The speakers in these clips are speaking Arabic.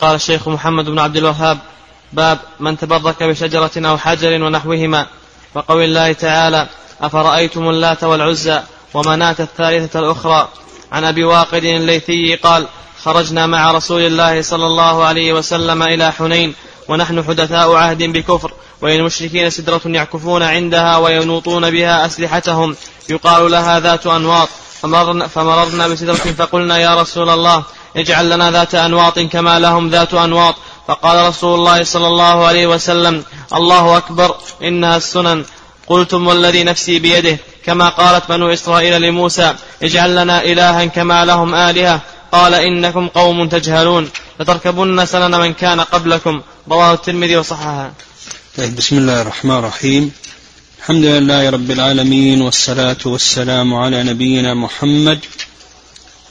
قال الشيخ محمد بن عبد الوهاب باب من تبرك بشجرة أو حجر ونحوهما. وقول الله تعالى أفرأيتم اللات والعزى ومناة الثالثة الأخرى؟ عن أبي واقد الليثي قال خرجنا مع رسول الله صلى الله عليه وسلم إلى حنين ونحن حدثاء عهد بكفر وللمشركين سدرة يعكفون عندها وينوطون بها أسلحتهم يقال لها ذات أنواط. فمرنا, فمررنا بسدرة فقلنا يا رسول الله اجعل لنا ذات أنواط كما لهم ذات أنواط. فقال رسول الله صلى الله عليه وسلم الله أكبر إنها السنن. قلتم والذي نفسي بيده كما قالت بنو إسرائيل لموسى اجعل لنا إلها كما لهم آلهة. قال إنكم قوم تجهلون لتركبن سنن من كان قبلكم. رواه الترمذي وصححه. طيب بسم الله الرحمن الرحيم. الحمد لله رب العالمين والصلاة والسلام على نبينا محمد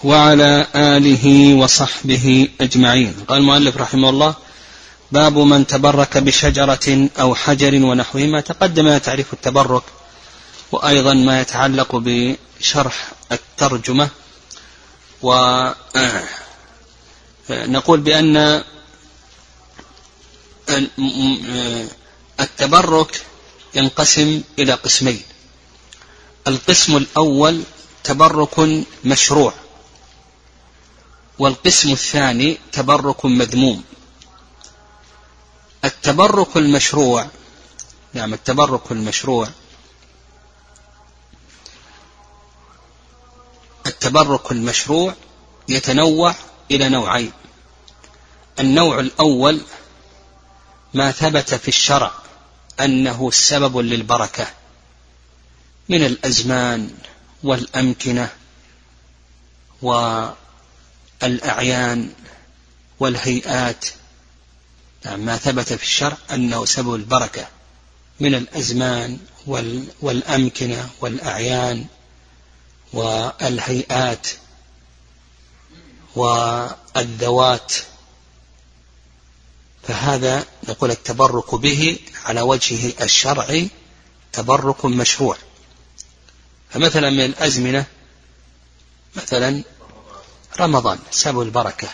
وعلى آله وصحبه أجمعين. قال المؤلف رحمه الله باب من تبرك بشجرة أو حجر ونحوهما تقدم تعريف التبرك وأيضا ما يتعلق بشرح الترجمة. ونقول بأن التبرك ينقسم إلى قسمين. القسم الأول تبرك مشروع والقسم الثاني تبرك مذموم. التبرك المشروع نعم التبرك المشروع التبرك المشروع يتنوع إلى نوعين. النوع الأول ما ثبت في الشرع أنه سبب للبركة من الأزمان والأمكنة والأعيان والهيئات. نعم ما ثبت في الشرع أنه سبب البركة من الأزمان والأمكنة والأعيان والهيئات والذوات. فهذا نقول التبرك به على وجهه الشرعي تبرك مشروع. فمثلا من الأزمنة مثلا رمضان سبب البركة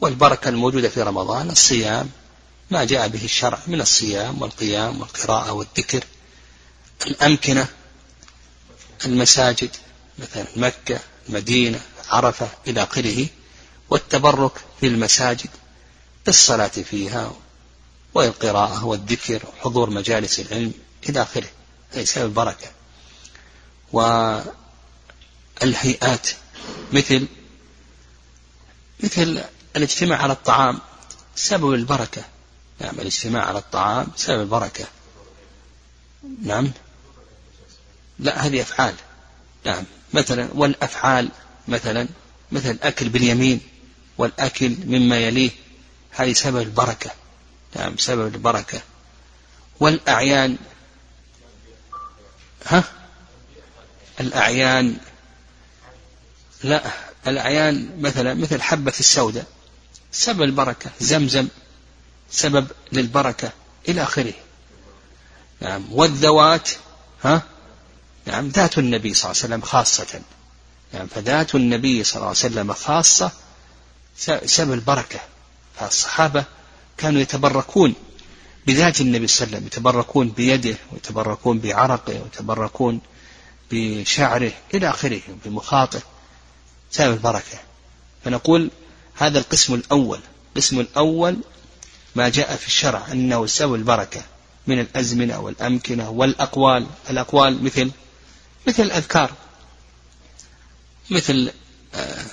والبركة الموجودة في رمضان الصيام ما جاء به الشرع من الصيام والقيام والقراءة والذكر. الأمكنة المساجد مثلا مكة المدينة عرفة إلى آخره والتبرك في المساجد. بالصلاة فيها والقراءة والذكر وحضور مجالس العلم إلى آخره هذه سبب البركة والهيئات مثل مثل الاجتماع على الطعام سبب البركة. نعم الاجتماع على الطعام سبب البركة. نعم. لا هذه أفعال. نعم مثلا والأفعال مثلا مثل الأكل باليمين والأكل مما يليه. هذه سبب البركة. نعم سبب البركة. والأعيان ها؟ الأعيان لا الأعيان مثلا مثل حبة السوداء. سبب البركة زمزم سبب للبركة إلى آخره. نعم والذوات ها؟ نعم ذات النبي صلى الله عليه وسلم خاصة. نعم فذات النبي صلى الله عليه وسلم خاصة سبب البركة. فالصحابة كانوا يتبركون بذات النبي صلى الله عليه وسلم يتبركون بيده ويتبركون بعرقه ويتبركون بشعره إلى آخره بمخاطه سبب البركة. فنقول هذا القسم الأول القسم الأول ما جاء في الشرع أنه سبب البركة من الأزمنة والأمكنة والأقوال. الأقوال مثل مثل الأذكار مثل آه،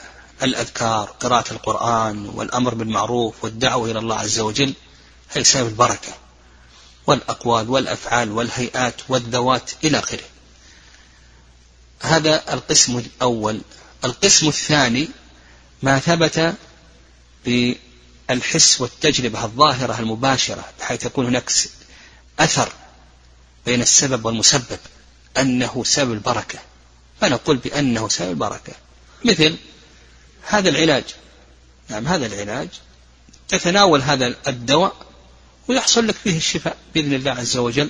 الأذكار قراءة القرآن والأمر بالمعروف والدعوة إلى الله عز وجل هي سبب البركة والأقوال والأفعال والهيئات والذوات إلى آخره. هذا القسم الأول. القسم الثاني ما ثبت بالحس والتجربة الظاهرة المباشرة بحيث يكون هناك أثر بين السبب والمسبب أنه سبب البركة. فنقول بأنه سبب البركة. مثل هذا العلاج. نعم هذا العلاج. تتناول هذا الدواء ويحصل لك فيه الشفاء بإذن الله عز وجل.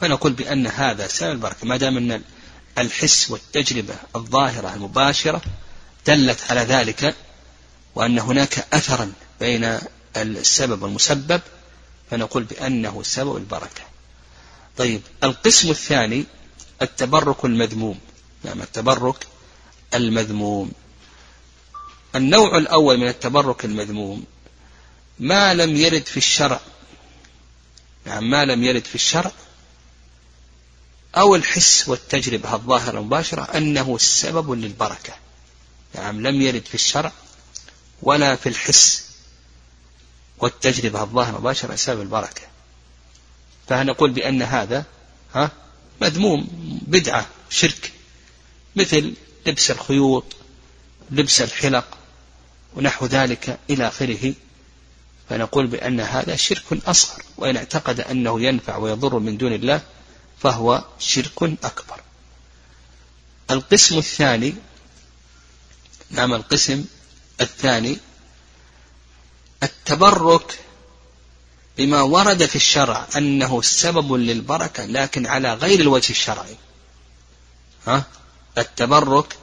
فنقول بأن هذا سبب البركة. ما دام أن الحس والتجربة الظاهرة المباشرة دلت على ذلك وأن هناك أثرا بين السبب والمسبب فنقول بأنه سبب البركة. طيب القسم الثاني التبرك المذموم. نعم التبرك المذموم. النوع الأول من التبرك المذموم ما لم يرد في الشرع. نعم ما لم يرد في الشرع. أو الحس والتجربة الظاهرة المباشرة أنه السبب للبركة. نعم لم يرد في الشرع ولا في الحس والتجربة الظاهرة المباشرة سبب البركة. فنقول بأن هذا ها مذموم بدعة شرك. مثل لبس الخيوط لبس الحلق ونحو ذلك إلى آخره فنقول بأن هذا شرك أصغر وإن اعتقد أنه ينفع ويضر من دون الله فهو شرك أكبر القسم الثاني نعم القسم الثاني التبرك بما ورد في الشرع أنه سبب للبركة لكن على غير الوجه الشرعي ها؟ التبرك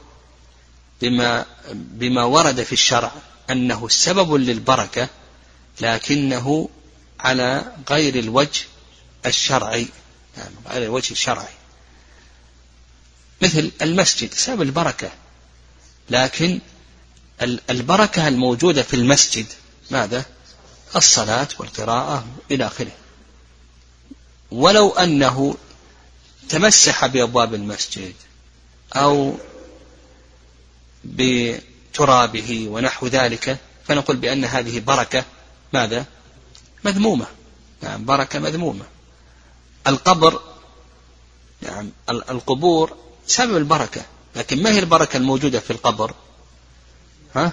بما, بما ورد في الشرع أنه سبب للبركة لكنه على غير الوجه الشرعي. يعني على الوجه الشرعي. مثل المسجد سبب البركة. لكن البركة الموجودة في المسجد ماذا؟ الصلاة والقراءة إلى آخره. ولو أنه تمسح بأبواب المسجد أو بترابه ونحو ذلك فنقول بأن هذه بركة ماذا؟ مذمومة نعم بركة مذمومة القبر نعم القبور سبب البركة لكن ما هي البركة الموجودة في القبر ها؟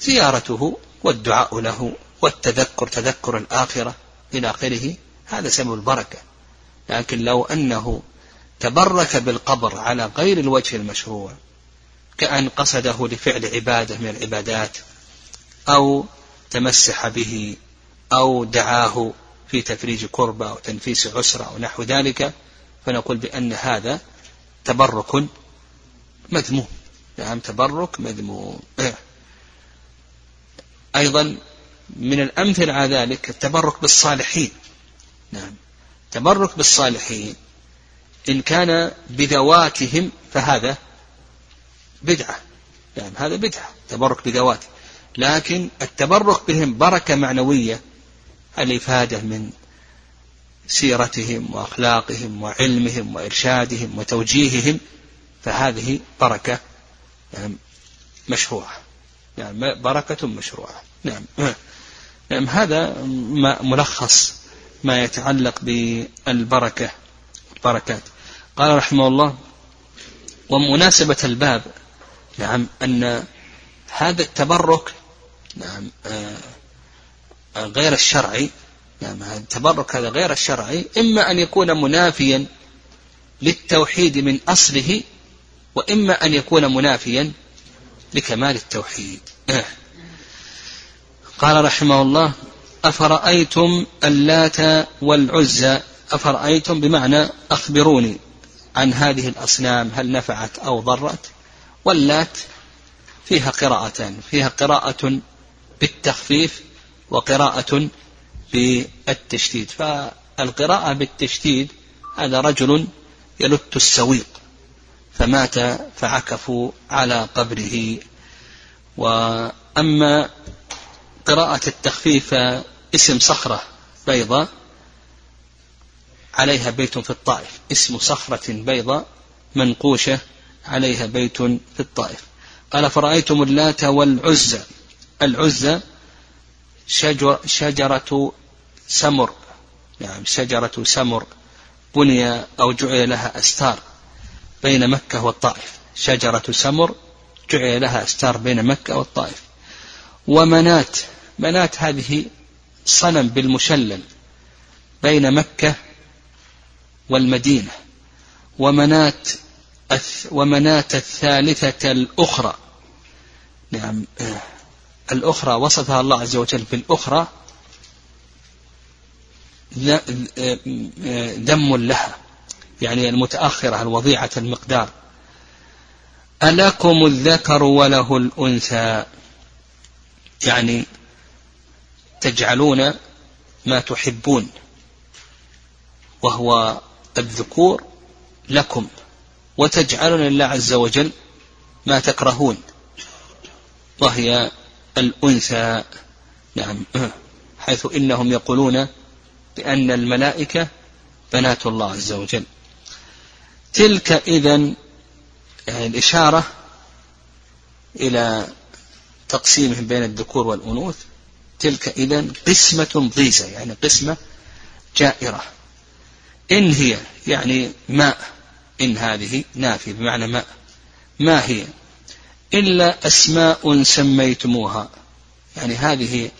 زيارته والدعاء له والتذكر تذكر الآخرة إلى آخره هذا سبب البركة لكن لو أنه تبرك بالقبر على غير الوجه المشروع كأن قصده لفعل عبادة من العبادات أو تمسح به أو دعاه في تفريج كربة أو تنفيس عسرة أو نحو ذلك فنقول بأن هذا تبرك مذموم. نعم تبرك مذموم. أيضا من الأمثلة على ذلك التبرك بالصالحين. نعم تبرك بالصالحين. إن كان بذواتهم فهذا بدعة. نعم هذا بدعة تبرك بذواته لكن التبرك بهم بركة معنوية الإفادة من سيرتهم وأخلاقهم وعلمهم وإرشادهم وتوجيههم فهذه بركة نعم مشروعة. نعم بركة مشروعة. نعم. نعم هذا ما ملخص ما يتعلق بالبركة البركات قال رحمه الله ومناسبة الباب نعم أن هذا التبرك نعم آه، غير الشرعي نعم التبرك هذا غير الشرعي إما أن يكون منافيا للتوحيد من أصله وإما أن يكون منافيا لكمال التوحيد. آه. قال رحمه الله أفرأيتم اللات والعزى؟ أفرأيتم بمعنى أخبروني عن هذه الأصنام هل نفعت أو ضرت؟ واللات فيها قراءتان فيها قراءة بالتخفيف وقراءة بالتشديد. فالقراءة بالتشديد هذا رجل يلت السويق فمات فعكفوا على قبره. وأما قراءة التخفيف اسم صخرة بيضاء عليها بيت في الطائف اسم صخرة بيضاء منقوشة عليها بيت في الطائف. قال فرأيتم اللات والعزى. العزى شجر شجرة سمر. نعم شجرة سمر. بني أو جعل لها أستار بين مكة والطائف. شجرة سمر جعل لها أستار بين مكة والطائف. ومنات منات هذه صنم بالمشلل بين مكة والمدينة. ومنات ومنات الثالثة الأخرى. نعم الأخرى وصفها الله عز وجل بالأخرى دم لها يعني المتأخرة الوضيعة المقدار. ألكم الذكر وله الأنثى. يعني تجعلون ما تحبون وهو الذكور لكم. وتجعلون لله عز وجل ما تكرهون وهي الأنثى. نعم. حيث إنهم يقولون بأن الملائكة بنات الله عز وجل. تلك إذا يعني الإشارة إلى تقسيمهم بين الذكور والأنوث. تلك إذا قسمة ضيزة يعني قسمة جائرة. إن هي يعني ماء. إن هذه نافي بمعنى ماء ما هي؟ إلا أسماء سميتموها. يعني هذه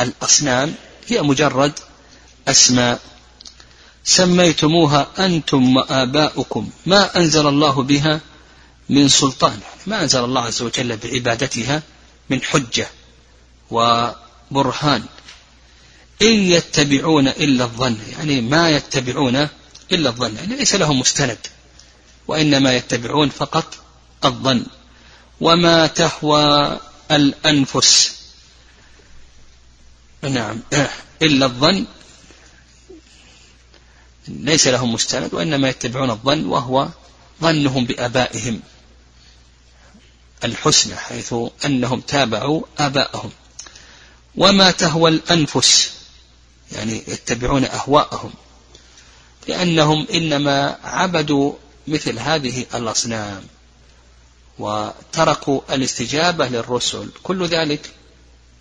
الأصنام هي مجرد أسماء. سميتموها أنتم وآباؤكم. ما أنزل الله بها من سلطان. ما أنزل الله عز وجل بعبادتها من حجة وبرهان. إن يتبعون إلا الظن. يعني ما يتبعون إلا الظن. يعني ليس لهم مستند. وإنما يتبعون فقط الظن. وما تهوى الأنفس. نعم. إلا الظن. ليس لهم مستند وإنما يتبعون الظن وهو ظنهم بآبائهم. الحسنى حيث أنهم تابعوا آباءهم. وما تهوى الأنفس. يعني يتبعون أهواءهم. لأنهم إنما عبدوا مثل هذه الأصنام. وتركوا الاستجابة للرسل. كل ذلك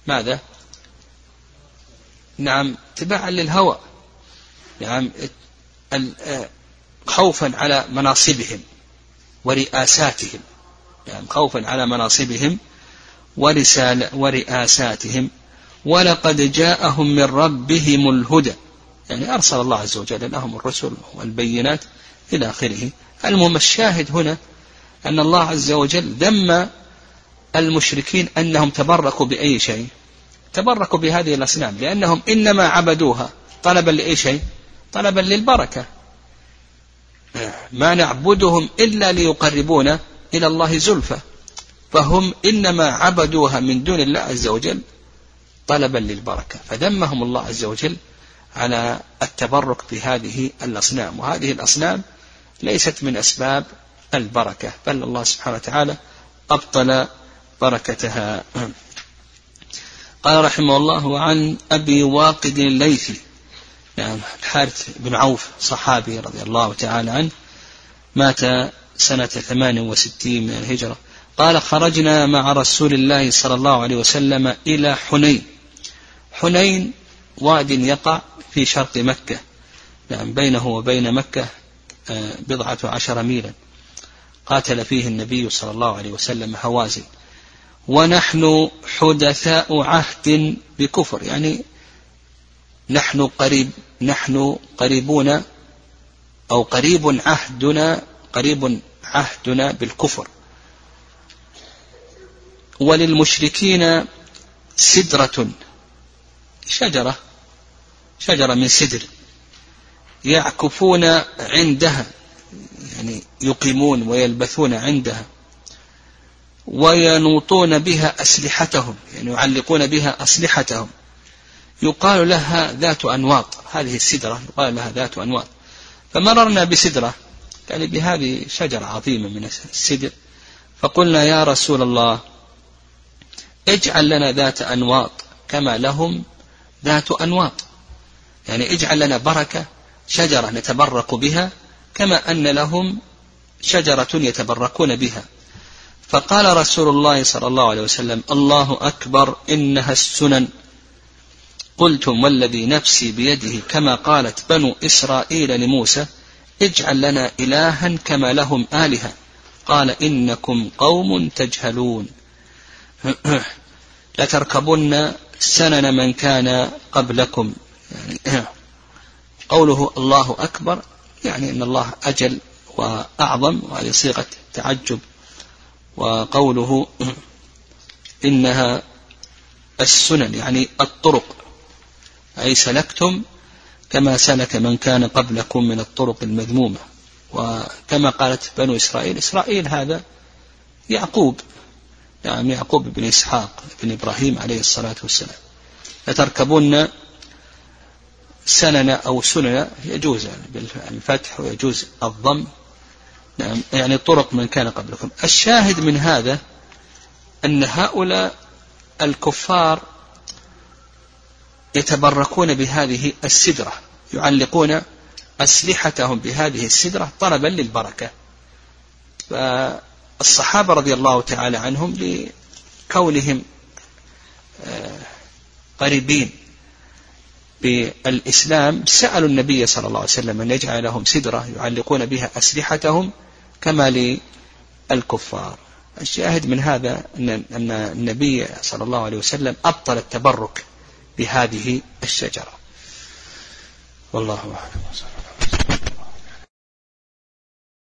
ماذا؟ نعم تبعا للهوى. نعم خوفا على مناصبهم ورئاساتهم. يعني خوفا على مناصبهم ورسال ورئاساتهم. ولقد جاءهم من ربهم الهدى. يعني أرسل الله عز وجل لهم الرسل والبينات إلى آخره. المهم الشاهد هنا أن الله عز وجل ذم المشركين أنهم تبركوا بأي شيء. تبركوا بهذه الأصنام لأنهم إنما عبدوها طلبا لأي شيء؟ طلبا للبركة. ما نعبدهم إلا ليقربونا إلى الله زلفى فهم إنما عبدوها من دون الله عز وجل طلبا للبركة. فذمهم الله عز وجل على التبرك بهذه الأصنام. وهذه الأصنام ليست من أسباب البركة بل الله سبحانه وتعالى أبطل بركتها. قال رحمه الله وعن أبي واقد الليثي نعم الحارث بن عوف صحابي رضي الله تعالى عنه مات سنة ثمان وستين من الهجرة. قال خرجنا مع رسول الله صلى الله عليه وسلم إلى حنين. حنين واد يقع في شرق مكة. نعم بينه وبين مكة بضعة عشر ميلا. قاتل فيه النبي صلى الله عليه وسلم هوازن ونحن حدثاء عهد بكفر. يعني نحن قريب نحن قريبون أو قريب عهدنا قريب عهدنا بالكفر. وللمشركين سدرة شجرة شجرة من سدر. يعكفون عندها يعني يقيمون ويلبثون عندها وينوطون بها أسلحتهم يعني يعلقون بها أسلحتهم. يقال لها ذات أنواط هذه السدرة يقال لها ذات أنواط. فمررنا بسدرة يعني بهذه شجرة عظيمة من السدر فقلنا يا رسول الله اجعل لنا ذات أنواط كما لهم ذات أنواط. يعني اجعل لنا بركة شجرة نتبرك بها كما أن لهم شجرة يتبركون بها. فقال رسول الله صلى الله عليه وسلم الله أكبر إنها السنن. قلتم والذي نفسي بيده كما قالت بنو إسرائيل لموسى اجعل لنا إلها كما لهم آلهة. قال إنكم قوم تجهلون. لتركبن سنن من كان قبلكم. يعني قوله الله أكبر يعني أن الله أجل وأعظم وهذه صيغة تعجب وقوله إنها السنن يعني الطرق أي سلكتم كما سلك من كان قبلكم من الطرق المذمومة وكما قالت بنو إسرائيل إسرائيل هذا يعقوب يعني يعقوب بن إسحاق بن إبراهيم عليه الصلاة والسلام. لتركبن سنن أو سنن يجوز بالفتح ويجوز الضم. نعم يعني طرق من كان قبلكم. الشاهد من هذا أن هؤلاء الكفار يتبركون بهذه السدرة يعلقون أسلحتهم بهذه السدرة طلبا للبركة. فالصحابة رضي الله تعالى عنهم لكونهم آه، قريبين. بالإسلام سألوا النبي صلى الله عليه وسلم أن يجعل لهم سدرة يعلقون بها أسلحتهم كما للكفار. الشاهد من هذا أن النبي صلى الله عليه وسلم أبطل التبرك بهذه الشجرة. والله أعلم.